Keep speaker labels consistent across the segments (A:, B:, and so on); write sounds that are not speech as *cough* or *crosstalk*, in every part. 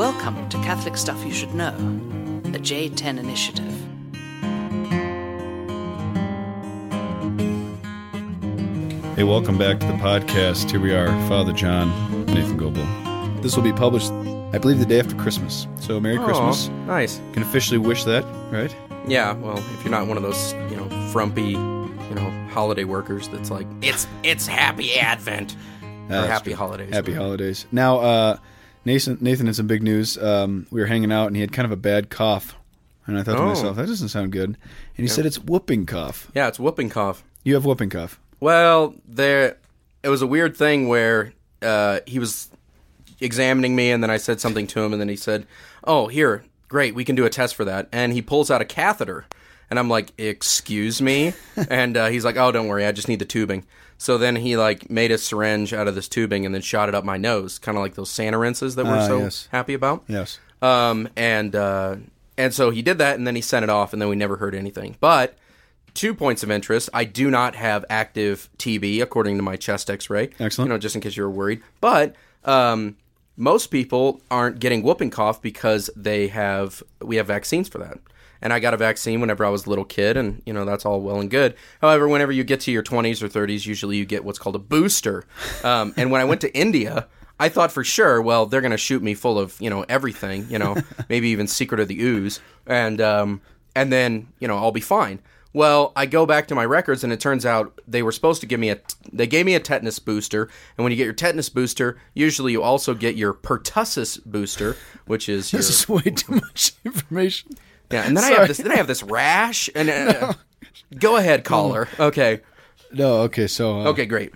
A: Welcome to Catholic Stuff You Should Know, the J10 Initiative.
B: Hey, welcome back to the podcast. Here we are, Father John, Nathan Goebel. This will be published, I believe, the day after Christmas. So, Merry Christmas.
C: Nice.
B: Can officially wish that, right?
C: Yeah, well, if you're not one of those, you know, frumpy, you know, holiday workers that's like, it's it's happy Advent or
B: That's
C: happy
B: true.
C: holidays.
B: Happy holidays. Now, uh, Nathan, Nathan had some big news. Um, we were hanging out, and he had kind of a bad cough. And I thought to
C: Oh.
B: myself, that doesn't sound good. And he said it's whooping cough.
C: Yeah, it's whooping cough.
B: You have whooping cough.
C: Well, there, it was a weird thing where uh, he was examining me, and then I said something to him, and then he said, "Oh, here, great, we can do a test for that." And he pulls out a catheter, and I'm like, "Excuse me," *laughs* and uh, he's like, "Oh, don't worry, I just need the tubing." So then he like made a syringe out of this tubing and then shot it up my nose, kind of like those Santa rinses that we're
B: Ah,
C: so
B: yes.
C: happy about.
B: Yes.
C: Um, and uh, and so he did that, and then he sent it off, and then we never heard anything. But two points of interest: I do not have active TB according to my chest X-ray.
B: Excellent.
C: You know, just in case you were worried. But um, most people aren't getting whooping cough because they have we have vaccines for that. And I got a vaccine whenever I was a little kid, and you know that's all well and good. However, whenever you get to your 20s or 30s, usually you get what's called a booster. Um, and when I went to *laughs* India, I thought for sure, well, they're going to shoot me full of you know everything, you know, *laughs* maybe even Secret of the Ooze, and um, and then you know I'll be fine. Well, I go back to my records, and it turns out they were supposed to give me a. They gave me a tetanus booster, and when you get your tetanus booster, usually you also get your pertussis booster, which is *laughs* your
B: This is way too much information.
C: Yeah. And then I have this. Then I have this rash. And uh, *laughs* go ahead, caller. Okay.
B: No, okay, so. Uh,
C: Okay, great.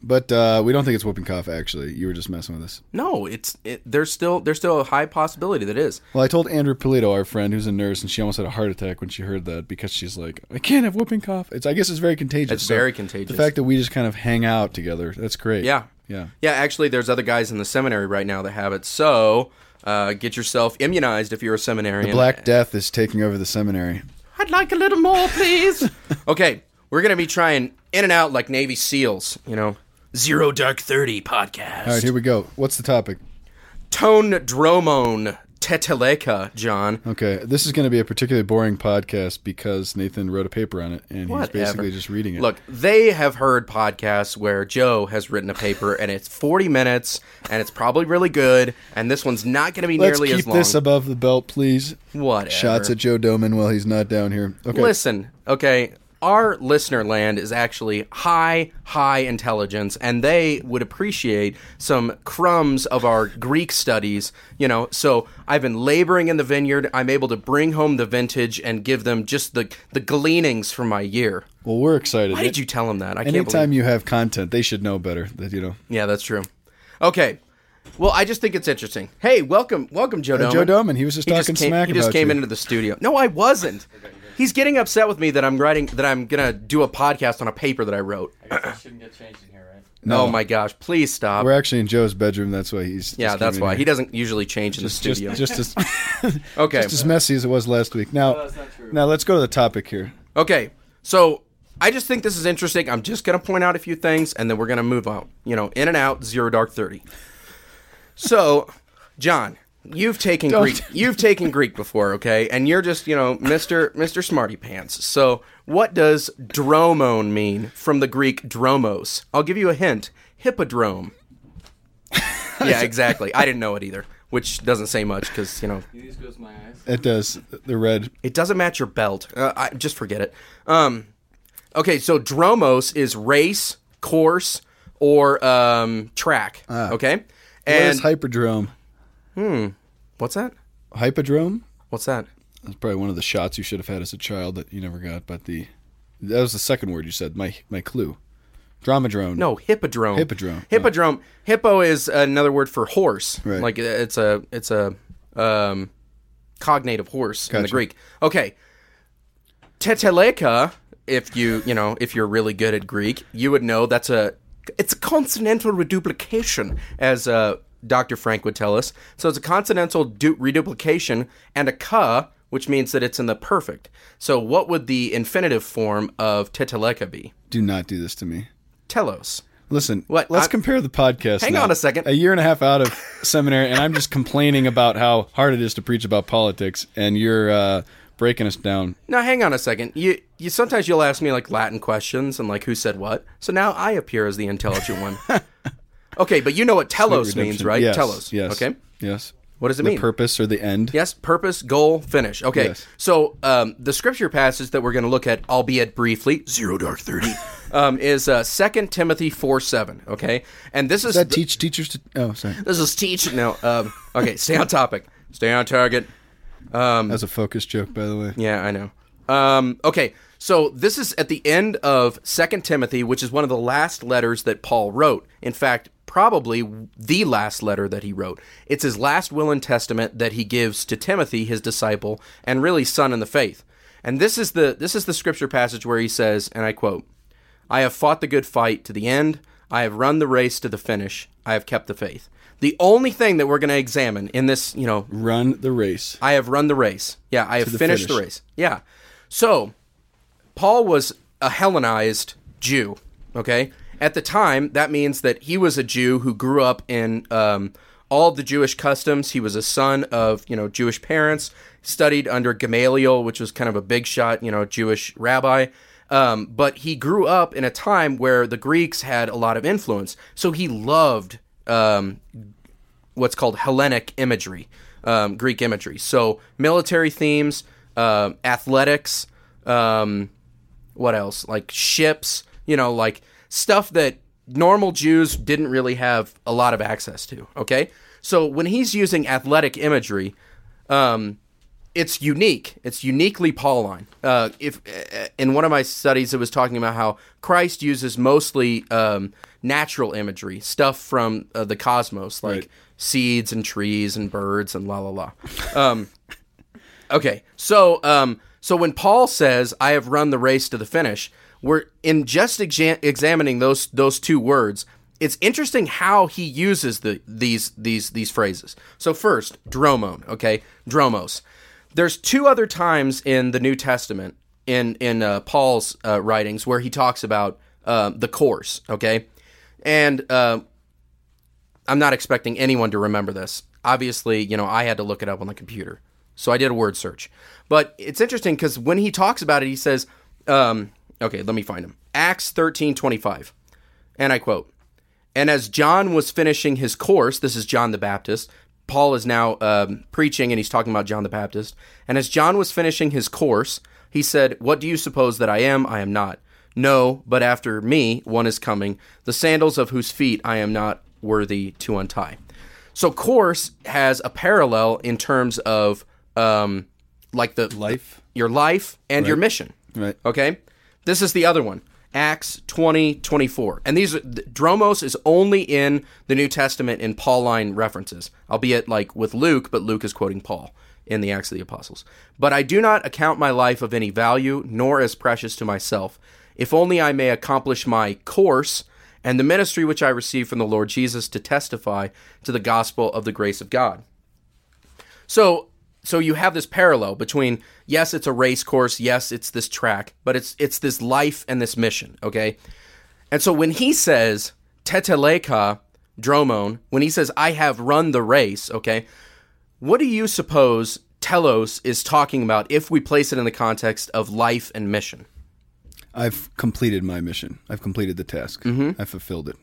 B: But uh, we don't think it's whooping cough, actually. You were just messing with us.
C: No, it's it, there's still there's still a high possibility that is.
B: Well, I told Andrea Polito, our friend who's a nurse, and she almost had a heart attack when she heard that because she's like, I can't have whooping cough. It's I guess it's very contagious.
C: It's very contagious.
B: The fact that we just kind of hang out together, that's great.
C: Yeah.
B: Yeah.
C: Yeah, actually, there's other guys in the seminary right now that have it. So uh, get yourself immunized if you're a seminarian.
B: The Black Death is taking over the seminary.
C: I'd like a little more, please. *laughs* okay, we're gonna be trying in and out like Navy SEALs. You know, Zero Dark Thirty podcast.
B: All right, here we go. What's the topic?
C: Tone dromon teteleka, John.
B: Okay, this is going to be a particularly boring podcast because Nathan wrote a paper on it, and
C: Whatever.
B: he's basically just reading it.
C: Look, they have heard podcasts where Joe has written a paper and it's 40 minutes and it's probably really good, and this one's not going to be
B: let's
C: nearly
B: keep
C: as long.
B: Keep this above the belt, please.
C: Whatever.
B: Shots at Joe Doman while he's not down here. Okay,
C: Listen, okay, our listener land is actually high, high intelligence, and they would appreciate some crumbs of our Greek studies, you know. So I've been laboring in the vineyard. I'm able to bring home the vintage and give them just the, the gleanings from my year.
B: well, we're excited.
C: Why did you tell them that? I can't
B: Anytime
C: believe
B: you have content, they should know better. That you know,
C: Yeah, that's true. Okay. Well, I just think it's interesting. Hey, welcome, welcome, Joe Doman.
B: Joe Doman, he was just
C: He
B: talking
C: came,
B: smack
C: He just came
B: you.
C: into the studio. No, I wasn't. He's getting upset with me that I'm writing that I'm gonna do a podcast on a paper that I wrote.
D: I guess I shouldn't get changed in here, right?
B: No.
C: Oh my gosh! Please stop.
B: we're actually in Joe's bedroom. That's why he's.
C: yeah,
B: just
C: that's why
B: here.
C: he doesn't usually change in the studio.
B: just, just *laughs* as *laughs*
C: okay.
B: just as messy as it was last week. Now,
D: that's not true.
B: now let's go to the topic here.
C: Okay, so I just think this is interesting. I'm just gonna point out a few things, and then we're gonna move on. You know, in and out, zero dark thirty. So, John, you've taken
B: Don't.
C: Greek. You've taken Greek before, okay? And you're just, you know, Mister Mister Smarty Pants. So, what does dromon mean from the Greek dromos? I'll give you a hint: hippodrome. *laughs* yeah, exactly. I didn't know it either, which doesn't say much because you know
D: These goes my eyes.
B: It does. The red.
C: it doesn't match your belt. Uh, I just forget it. Um, okay, so dromos is race, course, or um, track. okay,
B: What is
C: and
B: hyperdrome?
C: What's that?
B: Hypodrome?
C: What's that?
B: That's probably one of the shots you should have had as a child that you never got. But the that was the second word you said. My my clue. Dramadrone.
C: No, hippodrome.
B: Hippodrome.
C: Hippodrome. Hippo is another word for horse.
B: Right.
C: Like it's a it's a um, cognate of horse in the Greek. Okay. Teteleka, if you you know if you're really good at Greek, you would know that's a it's a consonantal reduplication, as uh, Dr. Frank would tell us. So it's a consonantal du- reduplication and a ka, which means that it's in the perfect. So what would the infinitive form of teteleka be?
B: Do not do this to me.
C: Telos.
B: Listen,
C: What?
B: let's
C: I-
B: compare the podcast.
C: Hang
B: now.
C: on a second.
B: A year and a half out of *laughs* seminary, and I'm just complaining about how hard it is to preach about politics, and you're uh, breaking us down.
C: Now, hang on a second. You, you sometimes you'll ask me like Latin questions and like who said what. So now I appear as the intelligent one. *laughs* okay, but you know what telos means, right?
B: Yes,
C: Telos.
B: Yes.
C: Okay.
B: Yes.
C: What does it
B: the
C: mean?
B: purpose or the end?
C: Yes, purpose, goal, finish. Okay,
B: Yes.
C: so um, the scripture passage that we're going to look at, albeit briefly, zero dark thirty, *laughs* um, is uh, 2 Timothy four seven. Okay, and this is
B: Does that teach teachers to? Oh, sorry.
C: this is teach. No, um, okay, stay on topic, stay on target.
B: That's a focus joke, by the way.
C: Yeah, I know. Um, okay, so this is at the end of Second Timothy, which is one of the last letters that Paul wrote. In fact, probably the last letter that he wrote. It's his last will and testament that he gives to Timothy, his disciple, and really son in the faith. And this is the this is the scripture passage where he says, and I quote, "I have fought the good fight to the end. I have run the race to the finish. I have kept the faith." The only thing that we're going to examine in this, you know,
B: Run the race.
C: I have run the race. Yeah, I have
B: the
C: finished the race. Yeah. So, Paul was a Hellenized Jew. Okay. At the time, that means that he was a Jew who grew up in um, all the Jewish customs. He was a son of you know Jewish parents. Studied under Gamaliel, which was kind of a big shot, you know, Jewish rabbi. Um, but he grew up in a time where the Greeks had a lot of influence, so he loved um, what's called Hellenic imagery, um, Greek imagery. So military themes, uh, athletics, um, what else? Like ships, you know, like stuff that normal Jews didn't really have a lot of access to. Okay, so when he's using athletic imagery, um, it's unique. It's uniquely Pauline. Uh, if uh, in one of my studies, it was talking about how Christ uses mostly um, natural imagery, stuff from uh, the cosmos, like
B: Right.
C: seeds and trees and birds and la la la. Um, *laughs* okay, so um, so when Paul says, "I have run the race to the finish," we're in just exa- examining those those two words. It's interesting how he uses the these these these phrases. So first, dromon, okay, dromos. There's two other times in the New Testament in in uh, Paul's uh, writings where he talks about uh, the course, okay, and uh, I'm not expecting anyone to remember this. Obviously, you know, I had to look it up on the computer. So I did a word search. But it's interesting because when he talks about it, he says, um, okay, let me find him. Acts 13 25. And I quote, And as John was finishing his course, this is John the Baptist. Paul is now um, preaching and he's talking about John the Baptist. And as John was finishing his course, he said, What do you suppose that I am? I am not. No, but after me one is coming, the sandals of whose feet I am not worthy to untie. So course has a parallel in terms of um, like the
B: Life.
C: your life and your mission.
B: Right.
C: Okay. This is the other one. Acts 20, 24. And these are, Dromos is only in the New Testament in Pauline references, albeit like with Luke, but Luke is quoting Paul in the Acts of the Apostles. But I do not account my life of any value, nor as precious to myself, if only I may accomplish my course and the ministry which I received from the Lord Jesus to testify to the gospel of the grace of God. So so you have this parallel between yes, it's a race course, yes, it's this track, but it's it's this life and this mission, okay? And so when he says teteleka dromon, when he says I have run the race, okay? What do you suppose telos is talking about if we place it in the context of life and mission?
B: I've completed my mission. I've completed the task.
C: Mm-hmm.
B: I fulfilled it.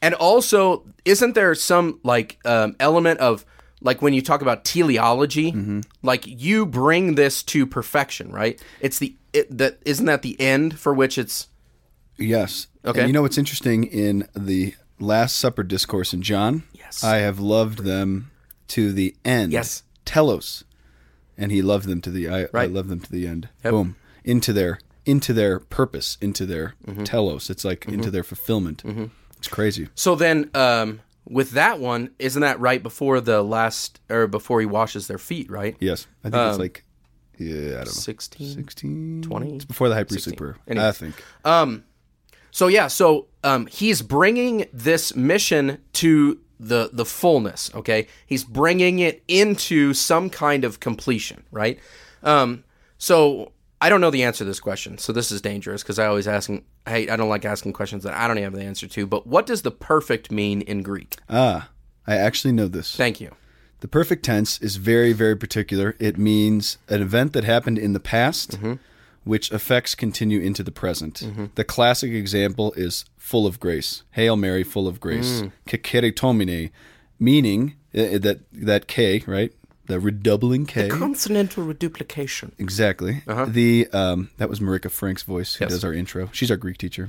C: And also, isn't there some like um, element of like when you talk about teleology, like you bring this to perfection, right? It's the it, that isn't that the end for which it's
B: Yes.
C: Okay.
B: And you know what's interesting in the Last Supper discourse in John?
C: Yes.
B: I have loved them to the end.
C: Yes.
B: Telos. And he loved them to the I, I love them to the end.
C: Yep.
B: Boom. Into their into their purpose, into their
C: Mm-hmm.
B: telos. It's like into their fulfillment. It's crazy.
C: so then um, with that one, isn't that right before the last or before he washes their feet, right?
B: Yes. I think
C: Um,
B: it's like yeah, I don't know.
C: 16
B: 16
C: 20?
B: It's before the high priestly
C: 16.
B: prayer.
C: Anyway.
B: I think.
C: Um so yeah, so um, he's bringing this mission to the the fullness. Okay, he's bringing it into some kind of completion, right? Um, so I don't know the answer to this question, so this is dangerous because I always asking. Hey, I don't like asking questions that I don't have the answer to. But what does the perfect mean in Greek?
B: Ah, I actually know this.
C: Thank you.
B: The perfect tense is very, very particular. It means an event that happened in the past,
C: Mm-hmm.
B: which effects continue into the present. The classic example is full of grace. Hail Mary, full of grace.
C: Mm.
B: Kecharitomene, meaning uh, that that K, right? The redoubling K.
C: The Consonantal reduplication.
B: Exactly. The um, that was Marika Frank's voice who
C: Uh-huh. Yes.
B: does our intro. She's our Greek teacher.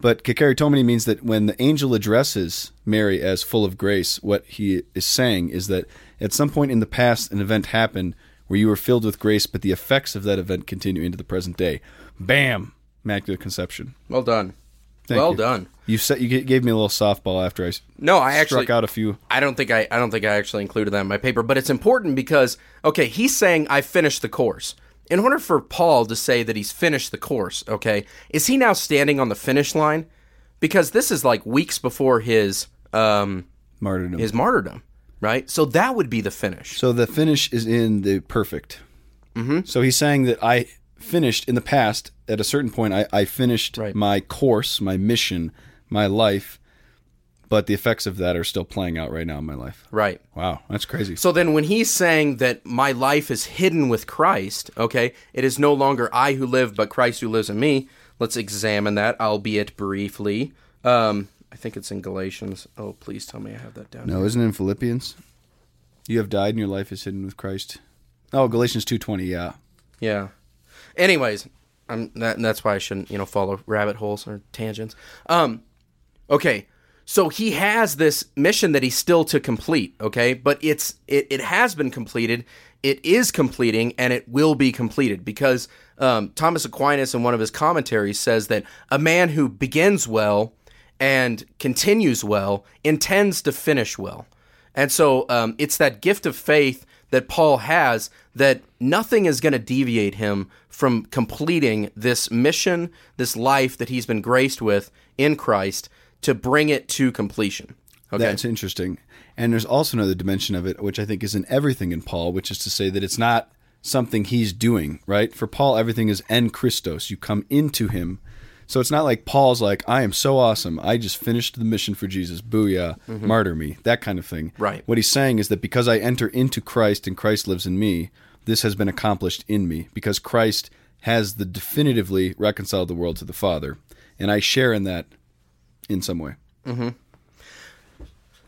B: But kecharitomene means that when the angel addresses Mary as full of grace, what he is saying is that at some point in the past, an event happened where you were filled with grace, but the effects of that event continue into the present day. Bam! Immaculate Conception.
C: Well done.
B: Thank
C: well
B: you.
C: done.
B: You set you gave me a little softball after I
C: No, I
B: struck
C: actually
B: out a few.
C: I don't think I I don't think I actually included that in my paper, but it's important because okay, he's saying I finished the course. In order for Paul to say that he's finished the course, okay, is he now standing on the finish line? Because this is like weeks before his um
B: Martyrdom.
C: his martyrdom, right? So that would be the finish.
B: So the finish is in the perfect. Mm-hmm. So he's saying that I finished in the past. At a certain point, I, I finished
C: Right.
B: my course, my mission, my life, but the effects of that are still playing out right now in my life.
C: Right.
B: Wow, that's crazy.
C: So then when he's saying that my life is hidden with Christ, okay, it is no longer I who live, but Christ who lives in me. Let's examine that, albeit briefly. Um, I think it's in Galatians. Oh, please tell me I have that down.
B: no, isn't it in Philippians? You have died, and your life is hidden with Christ. Oh, Galatians two twenty. Yeah,
C: Yeah. Anyways, I'm that, that's why I shouldn't, you know, follow rabbit holes or tangents. Um, okay. So he has this mission that he's still to complete, okay? But it's it, it has been completed, it is completing, and it will be completed because um, Thomas Aquinas in one of his commentaries says that a man who begins well and continues well intends to finish well. And so um, it's that gift of faith that Paul has that nothing is going to deviate him from completing this mission, this life that he's been graced with in Christ to bring it to completion. Okay.
B: That's interesting. And there's also another dimension of it, which I think is in everything in Paul, which is to say that it's not something he's doing, right? For Paul, everything is en Christos. You come into him. So it's not like Paul's like, I am so awesome. I just finished the mission for Jesus. Booyah. Martyr me. That kind of thing.
C: Right.
B: What he's saying is that because I enter into Christ and Christ lives in me, this has been accomplished in me because Christ has the definitively reconciled the world to the Father. And I share in that in some way. Mm-hmm.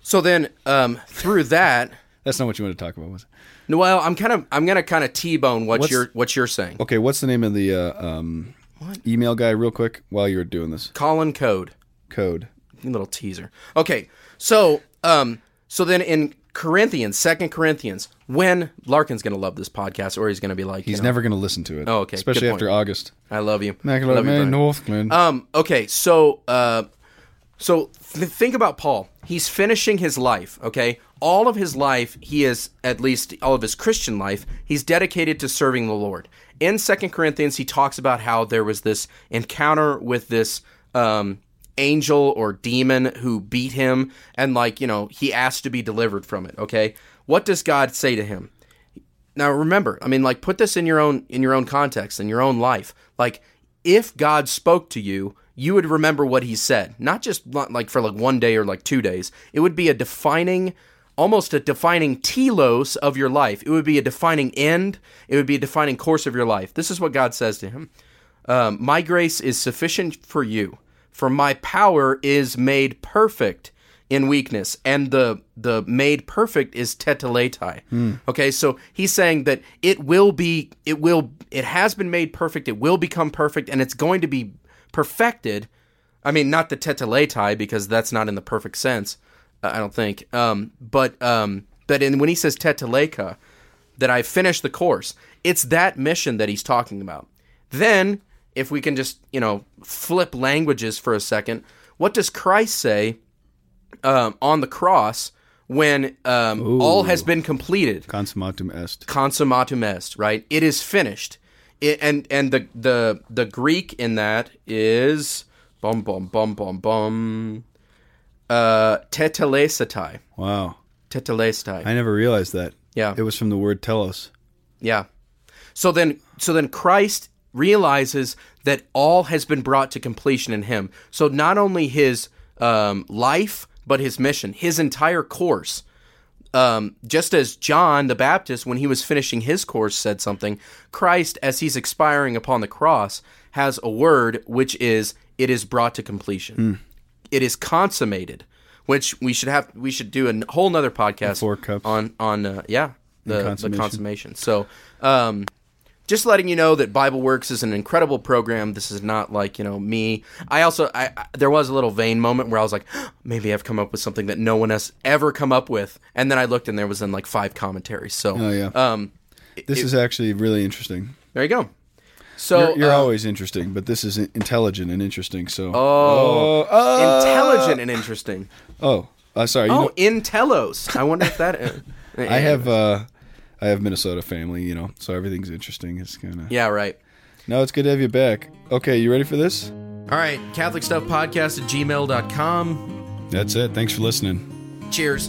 C: So then um, through that, *laughs*
B: That's not what you want to talk about, was it?
C: well, I'm kind of I'm going to kind of t-bone what
B: What's-
C: you're what you're saying.
B: Okay, what's the name of the uh, um, email guy, real quick, while you're doing this
C: Colin Code.
B: code?
C: little teaser. Okay, so um, so then in Corinthians, Second Corinthians, when Larkin's gonna love this podcast, or he's gonna be like, you
B: He's
C: know,
B: never going to listen to it.
C: Oh, okay,
B: Especially
C: good
B: after
C: point.
B: August.
C: I love you,
B: Immaculate
C: Love you, Brian.
B: Northglenn.
C: Um, okay, so uh, so th- think about Paul. He's finishing his life. Okay, all of his life, he is at least all of his Christian life, he's dedicated to serving the Lord. In Second Corinthians, he talks about how there was this encounter with this um, angel or demon who beat him, and like you know, he asked to be delivered from it. Okay, what does God say to him? Now remember, I mean like put this in your own in your own context, in your own life. Like if God spoke to you, you would remember what he said. Not just like for like one day or like 2 days. It would be a defining almost a defining telos of your life. It would be a defining end. It would be a defining course of your life. This is what God says to him. Um, my grace is sufficient for you, for my power is made perfect in weakness, and the the made perfect is teteletai. Okay, so he's saying that it will be, it will, it has been made perfect. It will become perfect, and it's going to be perfected. I mean, not the teteletai because that's not in the perfect sense. I don't think. Um, but um, but in when he says teteleka, that I finished the course, it's that mission that he's talking about. Then, if we can just you know flip languages for a second, what does Christ say um, on the cross when um, all has been completed?
B: Consummatum est.
C: consummatum est, right? It is finished. It, and and the the the Greek in that is bum bum bum bum bum uh tetelestai.
B: Wow.
C: Tetelestai.
B: I never realized that.
C: Yeah.
B: It was from the word telos.
C: Yeah. So then so then Christ realizes that all has been brought to completion in him. So not only his um, life, but his mission, his entire course. Um, just as John the Baptist, when he was finishing his course, said something, Christ, as he's expiring upon the cross, has a word which is, "It is brought to completion. It is consummated." Which we should have, we should do a whole nother podcast
B: four cups.
C: on on uh, yeah the the
B: consummation.
C: consummation. So, um, just letting you know that Bible Works is an incredible program. This is not like you know me. I also I, I there was a little vain moment where I was like, *gasps* maybe I've come up with something that no one has ever come up with, and then I looked and there was in like five commentaries. So,
B: Oh, yeah.
C: um,
B: This is actually really interesting.
C: there you go. So
B: You're, you're
C: uh,
B: always interesting, but this is intelligent and interesting. So,
C: Oh.
B: oh, oh,
C: intelligent and interesting.
B: Oh, uh, sorry. You
C: Oh,
B: know,
C: Intelos. I wonder if that. *laughs* uh,
B: I have uh, I have Minnesota family, you know, so everything's interesting. It's kind of
C: Yeah, right.
B: no, it's good to have you back. Okay, you ready for this?
C: All right, Catholic Stuff Podcast at gmail.com.
B: That's it. Thanks for listening.
C: Cheers.